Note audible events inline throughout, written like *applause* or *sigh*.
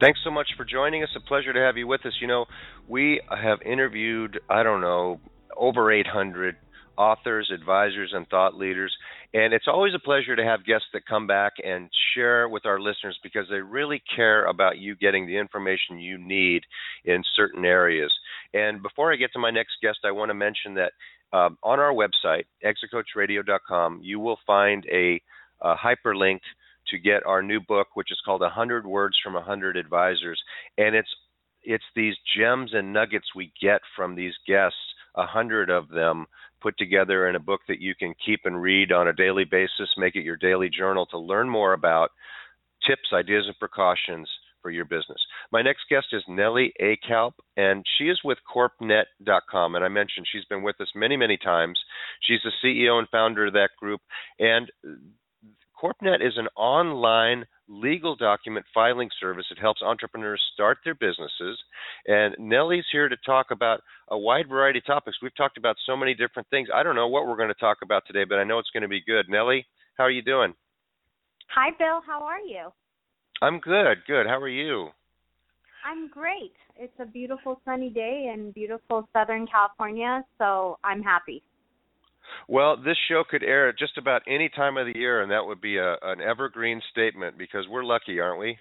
Thanks so much for joining us. A pleasure to have you with us. You know, we have interviewed, I don't know, over 800 authors, advisors, and thought leaders. And it's always a pleasure to have guests that come back and share with our listeners because they really care about you getting the information you need in certain areas. And before I get to my next guest, I want to mention that uh, on our website, exitcoachradio.com, you will find a, a hyperlink to get our new book, which is called "100 Words from 100 Advisors," and it's it's these gems and nuggets we get from these guests, a hundred of them put together in a book that you can keep and read on a daily basis. Make it your daily journal to learn more about tips, ideas, and precautions for your business. My next guest is Nellie Akalp, and she is with CorpNet.com. And I mentioned she's been with us many, many times. She's the CEO and founder of that group. And CorpNet is an online legal document filing service that helps entrepreneurs start their businesses. And Nellie's here to talk about a wide variety of topics. We've talked about so many different things. I don't know what we're going to talk about today, but I know it's going to be good. Nellie, how are you doing? Hi, Bill. How are you? I'm good. Good. How are you? I'm great. It's a beautiful sunny day in beautiful Southern California, so I'm happy. Well, this show could air at just about any time of the year, and that would be a, an evergreen statement because we're lucky, aren't we?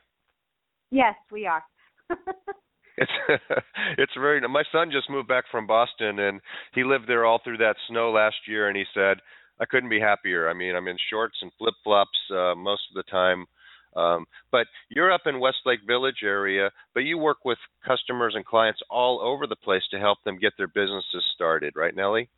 Yes, we are. *laughs* it's *laughs* it's very. My son just moved back from Boston, and he lived there all through that snow last year, and he said, "I couldn't be happier. I mean, I'm in shorts and flip flops uh, most of the time." Um, but you're up in Westlake Village area, but you work with customers and clients all over the place to help them get their businesses started, right, Nellie?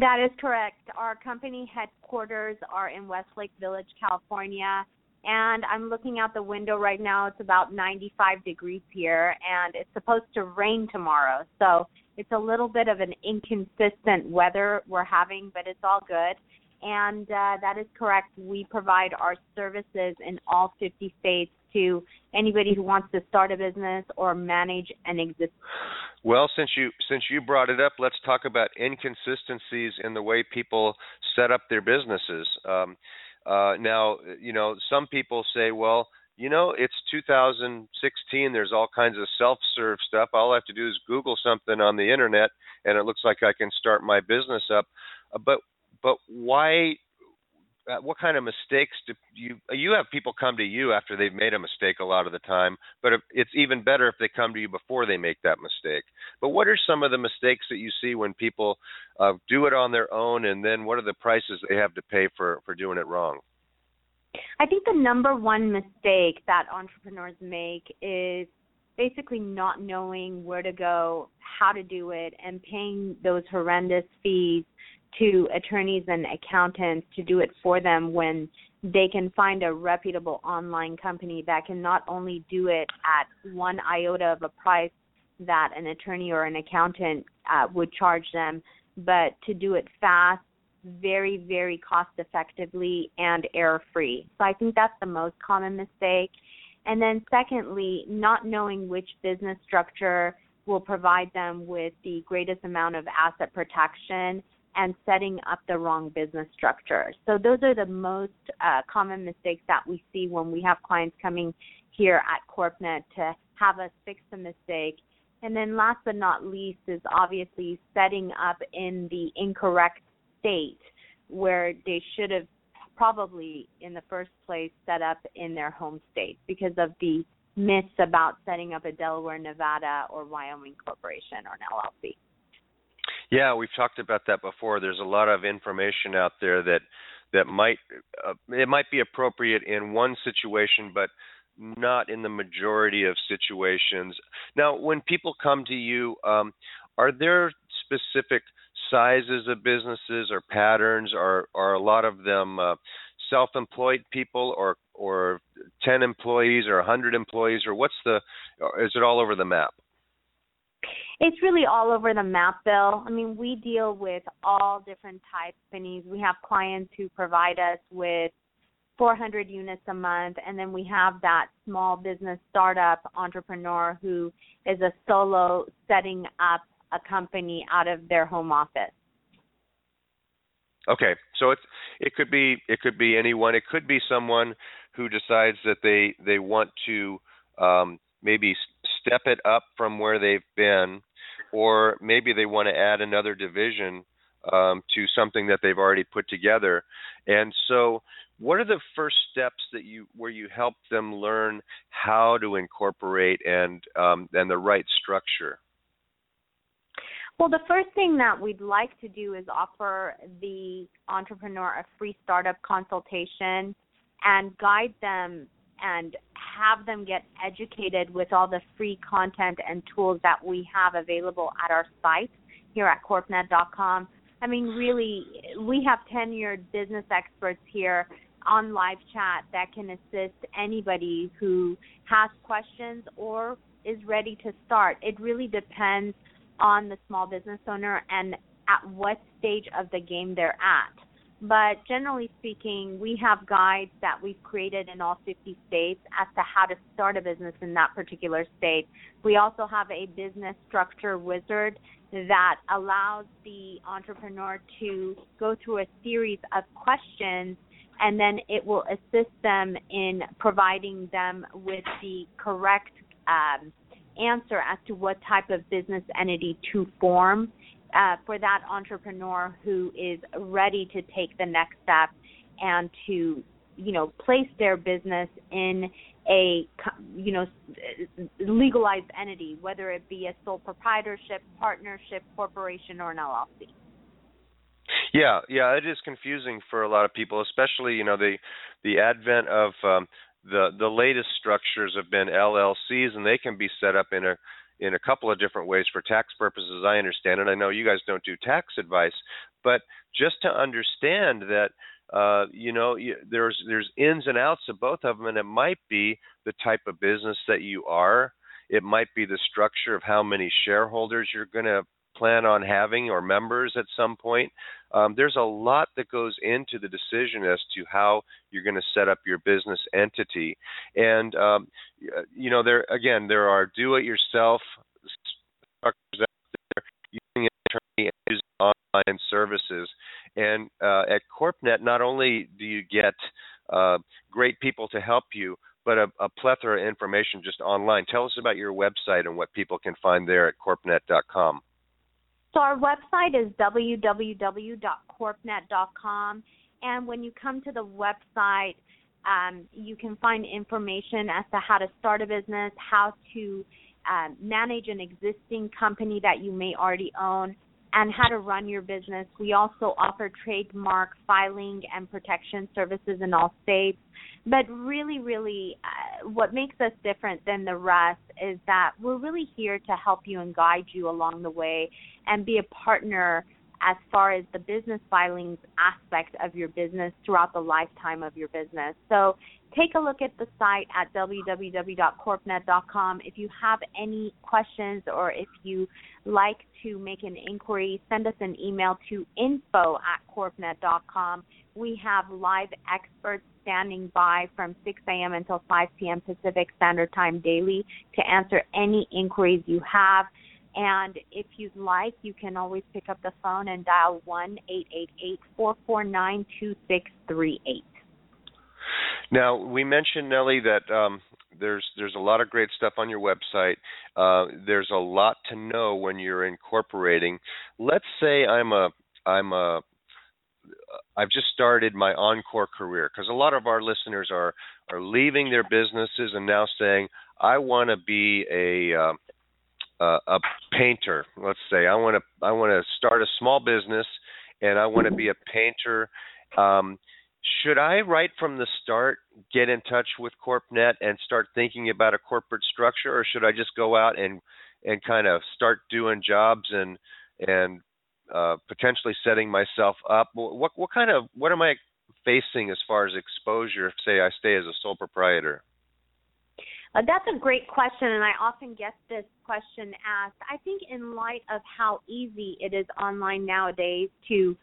That is correct. Our company headquarters are in Westlake Village, California. And I'm looking out the window right now. It's about 95 degrees here, and it's supposed to rain tomorrow. So it's a little bit of an inconsistent weather we're having, but it's all good. And uh, that is correct. We provide our services in all 50 states to anybody who wants to start a business or manage an existing. Well, since you since you brought it up, let's talk about inconsistencies in the way people set up their businesses. Um, uh, now, you know, some people say, well, you know, it's 2016. There's all kinds of self-serve stuff. All I have to do is Google something on the internet, and it looks like I can start my business up. Uh, but but why uh, what kind of mistakes do you you have people come to you after they've made a mistake a lot of the time but it's even better if they come to you before they make that mistake. But what are some of the mistakes that you see when people uh, do it on their own and then what are the prices they have to pay for for doing it wrong? I think the number one mistake that entrepreneurs make is basically not knowing where to go how to do it and paying those horrendous fees to attorneys and accountants to do it for them when they can find a reputable online company that can not only do it at one iota of a price that an attorney or an accountant uh, would charge them, but to do it fast, very, very cost effectively, and error free. So I think that's the most common mistake. And then, secondly, not knowing which business structure will provide them with the greatest amount of asset protection and setting up the wrong business structure. So those are the most uh, common mistakes that we see when we have clients coming here at CorpNet to have us fix the mistake. And then last but not least is obviously setting up in the incorrect state where they should have probably in the first place set up in their home state because of the myths about setting up a Delaware, Nevada, or Wyoming corporation or an LLC. Yeah, we've talked about that before. There's a lot of information out there that that might uh, it might be appropriate in one situation, but not in the majority of situations. Now, when people come to you, um, are there specific sizes of businesses or patterns? Are are a lot of them uh, self-employed people or or 10 employees or 100 employees or what's the is it all over the map it's really all over the map bill i mean we deal with all different types. Of companies we have clients who provide us with 400 units a month and then we have that small business startup entrepreneur who is a solo setting up a company out of their home office. Okay, so it's it could be it could be anyone. It could be someone who decides that they they want to um, maybe step it up from where they've been, or maybe they want to add another division um, to something that they've already put together. And so, what are the first steps that you where you help them learn how to incorporate and um, and the right structure? Well, the first thing that we'd like to do is offer the entrepreneur a free startup consultation and guide them and have them get educated with all the free content and tools that we have available at our site here at corpnet.com. I mean, really, we have tenured business experts here on live chat that can assist anybody who has questions or is ready to start. It really depends on the small business owner and at what stage of the game they're at. But generally speaking, we have guides that we've created in all 50 states as to how to start a business in that particular state. We also have a business structure wizard that allows the entrepreneur to go through a series of questions and then it will assist them in providing them with the correct um, answer as to what type of business entity to form uh, for that entrepreneur who is ready to take the next step and to you know place their business in a you know legalized entity whether it be a sole proprietorship partnership corporation or an llc yeah yeah it is confusing for a lot of people especially you know the the advent of um, the the latest structures have been LLCs, and they can be set up in a in a couple of different ways for tax purposes. I understand it. I know you guys don't do tax advice, but just to understand that uh, you know there's there's ins and outs of both of them, and it might be the type of business that you are. It might be the structure of how many shareholders you're going to plan on having or members at some point. Um, there's a lot that goes into the decision as to how you're going to set up your business entity. And um, you know, there again, there are do-it-yourself structures out there using attorney and using online services. And uh, at CorpNet, not only do you get uh, great people to help you, but a, a, plethora of information just online. Tell us about your website and what people can find there at corpnet.com. So our website is www.corpnet.com, and when you come to the website, um, you can find information as to how to start a business, how to um, manage an existing company that you may already own, and how to run your business. We also offer trademark filing and protection services in all states. But really, really, uh, what makes us different than the rest is that we're really here to help you and guide you along the way and be a partner as far as the business filings aspect of your business throughout the lifetime of your business. So take a look at the site at www.corpnet.com. If you have any questions or if you like to make an inquiry, send us an email to info at corpnet.com. We have live experts standing by from 6 a.m. until 5 p.m. Pacific Standard Time daily to answer any inquiries you have. And if you'd like, you can always pick up the phone and dial one eight eight eight four four nine two six three eight. Now we mentioned Nellie that um, there's there's a lot of great stuff on your website. Uh, there's a lot to know when you're incorporating. Let's say I'm a I'm a I've just started my encore career because a lot of our listeners are are leaving their businesses and now saying I want to be a uh, a painter. Let's say I want to I want to start a small business and I want to be a painter. Um, should I right from the start get in touch with CorpNet and start thinking about a corporate structure, or should I just go out and and kind of start doing jobs and and uh, potentially setting myself up? What what kind of what am I facing as far as exposure? If say I stay as a sole proprietor. Uh, that's a great question, and I often get this question asked. I think, in light of how easy it is online nowadays to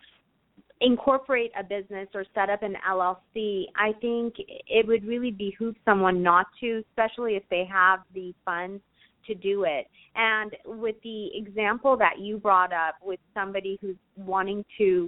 incorporate a business or set up an LLC, I think it would really behoove someone not to, especially if they have the funds to do it. And with the example that you brought up with somebody who's wanting to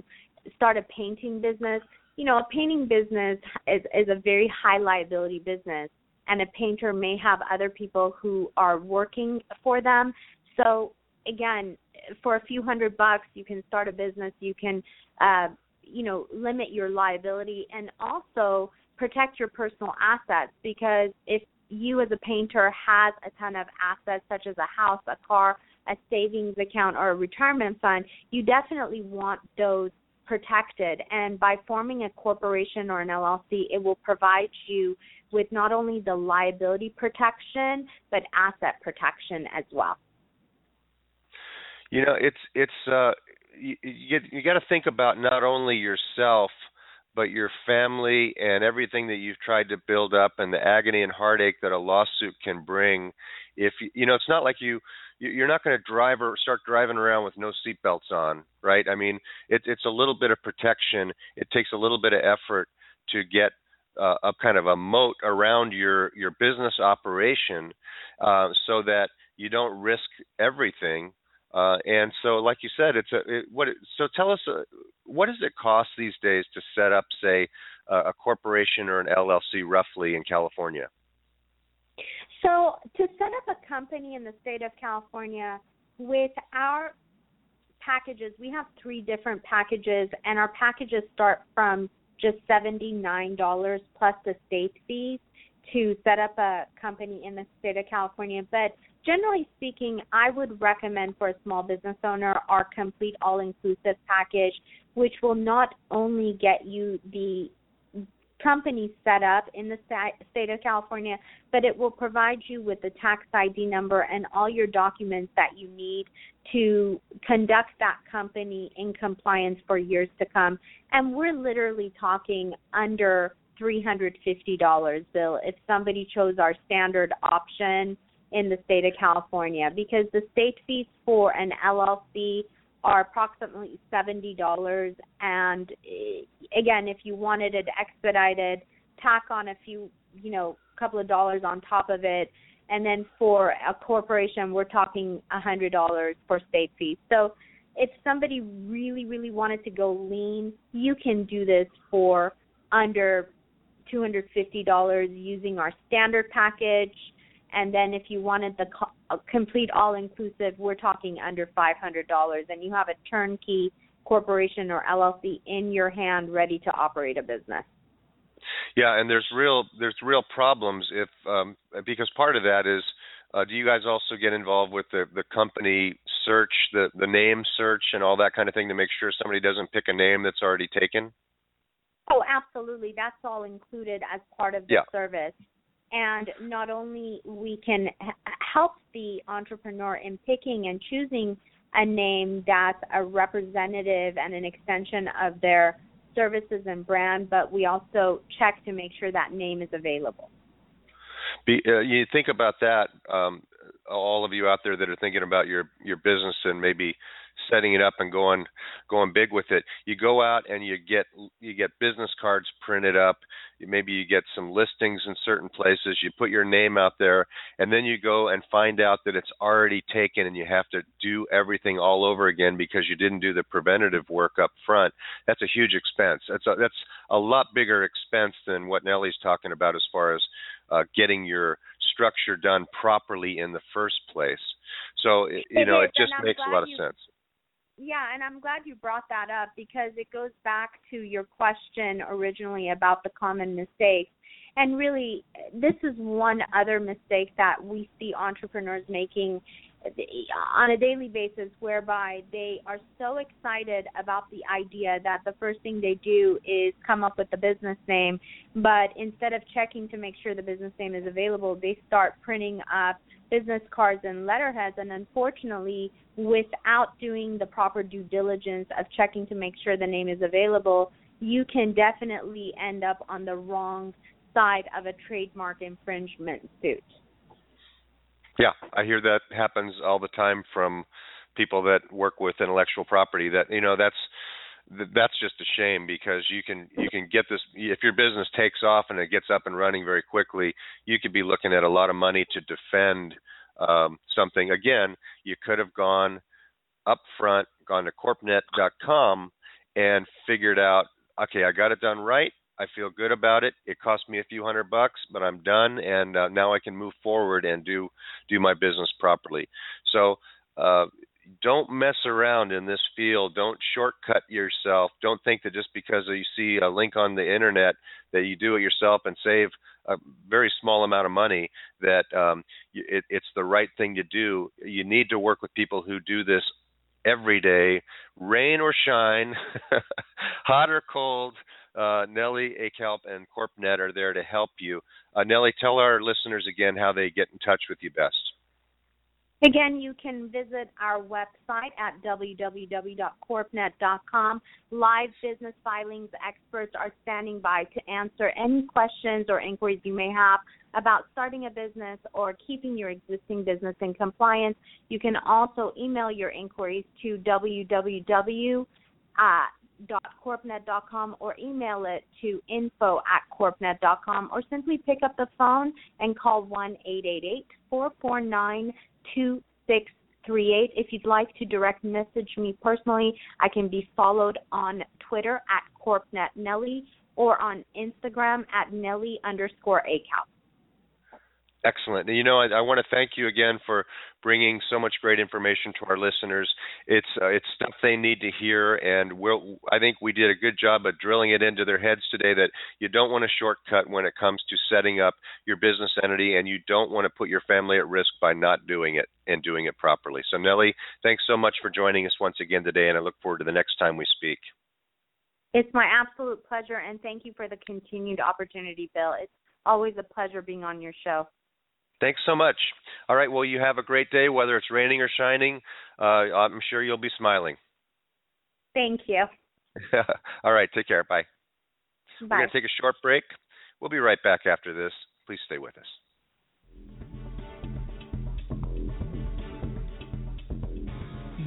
start a painting business, you know, a painting business is, is a very high liability business and a painter may have other people who are working for them. So again, for a few hundred bucks, you can start a business. You can, uh, you know, limit your liability and also protect your personal assets because if you as a painter has a ton of assets such as a house, a car, a savings account or a retirement fund, you definitely want those protected. And by forming a corporation or an LLC, it will provide you with not only the liability protection but asset protection as well. You know, it's it's uh, you you, you got to think about not only yourself but your family and everything that you've tried to build up and the agony and heartache that a lawsuit can bring if you, you know it's not like you you're not going to drive or start driving around with no seatbelts on, right? I mean, it, it's a little bit of protection. It takes a little bit of effort to get uh, a kind of a moat around your your business operation, uh, so that you don't risk everything. Uh, and so, like you said, it's a it, what. So tell us, uh, what does it cost these days to set up, say, a corporation or an LLC, roughly in California? So, to set up a company in the state of California with our packages, we have three different packages, and our packages start from just $79 plus the state fees to set up a company in the state of California. But generally speaking, I would recommend for a small business owner our complete all inclusive package, which will not only get you the company set up in the state of California, but it will provide you with the tax ID number and all your documents that you need to conduct that company in compliance for years to come. And we're literally talking under $350 bill if somebody chose our standard option in the state of California because the state fees for an LLC are approximately $70 and eh, again if you wanted it expedited tack on a few you know couple of dollars on top of it and then for a corporation we're talking a hundred dollars for state fees. So if somebody really really wanted to go lean you can do this for under $250 using our standard package and then if you wanted the co- complete all inclusive, we're talking under $500 and you have a turnkey corporation or LLC in your hand ready to operate a business. Yeah, and there's real there's real problems if um, because part of that is uh, do you guys also get involved with the the company search, the the name search, and all that kind of thing to make sure somebody doesn't pick a name that's already taken? Oh, absolutely. That's all included as part of the yeah. service and not only we can help the entrepreneur in picking and choosing a name that's a representative and an extension of their services and brand, but we also check to make sure that name is available. Be, uh, you think about that, um, all of you out there that are thinking about your your business and maybe setting it up and going going big with it. You go out and you get you get business cards printed up. Maybe you get some listings in certain places. You put your name out there, and then you go and find out that it's already taken, and you have to do everything all over again because you didn't do the preventative work up front. That's a huge expense. That's a, that's a lot bigger expense than what Nellie's talking about as far as uh, getting your structure done properly in the first place. So you it know, is, it just makes a lot of you, sense. Yeah, and I'm glad you brought that up because it goes back to your question originally about the common mistakes. And really, this is one other mistake that we see entrepreneurs making on a daily basis whereby they are so excited about the idea that the first thing they do is come up with the business name but instead of checking to make sure the business name is available they start printing up business cards and letterheads and unfortunately without doing the proper due diligence of checking to make sure the name is available you can definitely end up on the wrong side of a trademark infringement suit. Yeah, I hear that happens all the time from people that work with intellectual property that you know that's that's just a shame because you can you can get this if your business takes off and it gets up and running very quickly you could be looking at a lot of money to defend um, something. Again you could have gone up front gone to corpnet.com and figured out okay I got it done right I feel good about it. It cost me a few hundred bucks, but I'm done, and uh, now I can move forward and do do my business properly. So uh, don't mess around in this field. Don't shortcut yourself. Don't think that just because you see a link on the internet that you do it yourself and save a very small amount of money that um, it, it's the right thing to do. You need to work with people who do this every day, rain or shine, *laughs* hot or cold. Uh, Nellie Akalp and CorpNet are there to help you. Uh, Nellie, tell our listeners again how they get in touch with you best. Again, you can visit our website at www.corpnet.com. Live business filings experts are standing by to answer any questions or inquiries you may have about starting a business or keeping your existing business in compliance. You can also email your inquiries to www.corpnet.com or email it to info at corpnet.com or simply pick up the phone and call 1 888 449 2638. If you'd like to direct message me personally, I can be followed on Twitter at CorpNetNellie or on Instagram at Nellie underscore Akalp. Excellent. You know, I, I, want to thank you again for bringing so much great information to our listeners. It's uh, it's stuff they need to hear, and we'll, I think we did a good job of drilling it into their heads today. That you don't want to shortcut when it comes to setting up your business entity, and you don't want to put your family at risk by not doing it and doing it properly. So, Nellie, thanks so much for joining us once again today, and I look forward to the next time we speak. It's my absolute pleasure, and thank you for the continued opportunity, Bill. It's always a pleasure being on your show. Thanks so much. All right. Well, you have a great day, whether it's raining or shining. Uh, I'm sure you'll be smiling. Thank you. *laughs* All right. Take care. Bye. Bye. We're going to take a short break. We'll be right back after this. Please stay with us.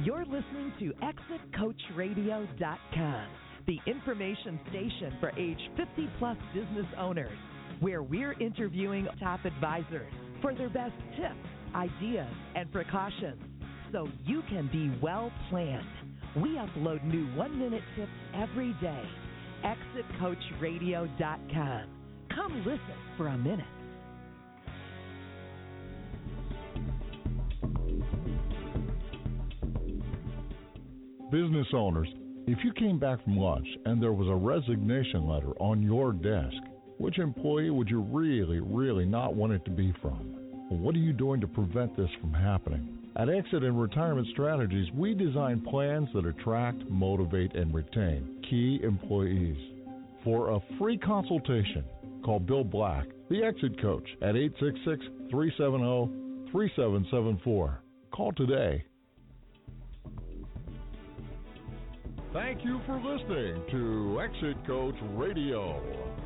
You're listening to ExitCoachRadio.com, the information station for age 50 plus business owners, where we're interviewing top advisors for their best tips, ideas, and precautions so you can be well planned. We upload new one minute tips every day. ExitCoachRadio.com. Come listen for a minute. Business owners, if you came back from lunch and there was a resignation letter on your desk, which employee would you really, really not want it to be from? What are you doing to prevent this from happening? At Exit and Retirement Strategies, we design plans that attract, motivate, and retain key employees. For a free consultation, call Bill Black, the Exit Coach, at 866 370 3774. Call today. Thank you for listening to Exit Coach Radio.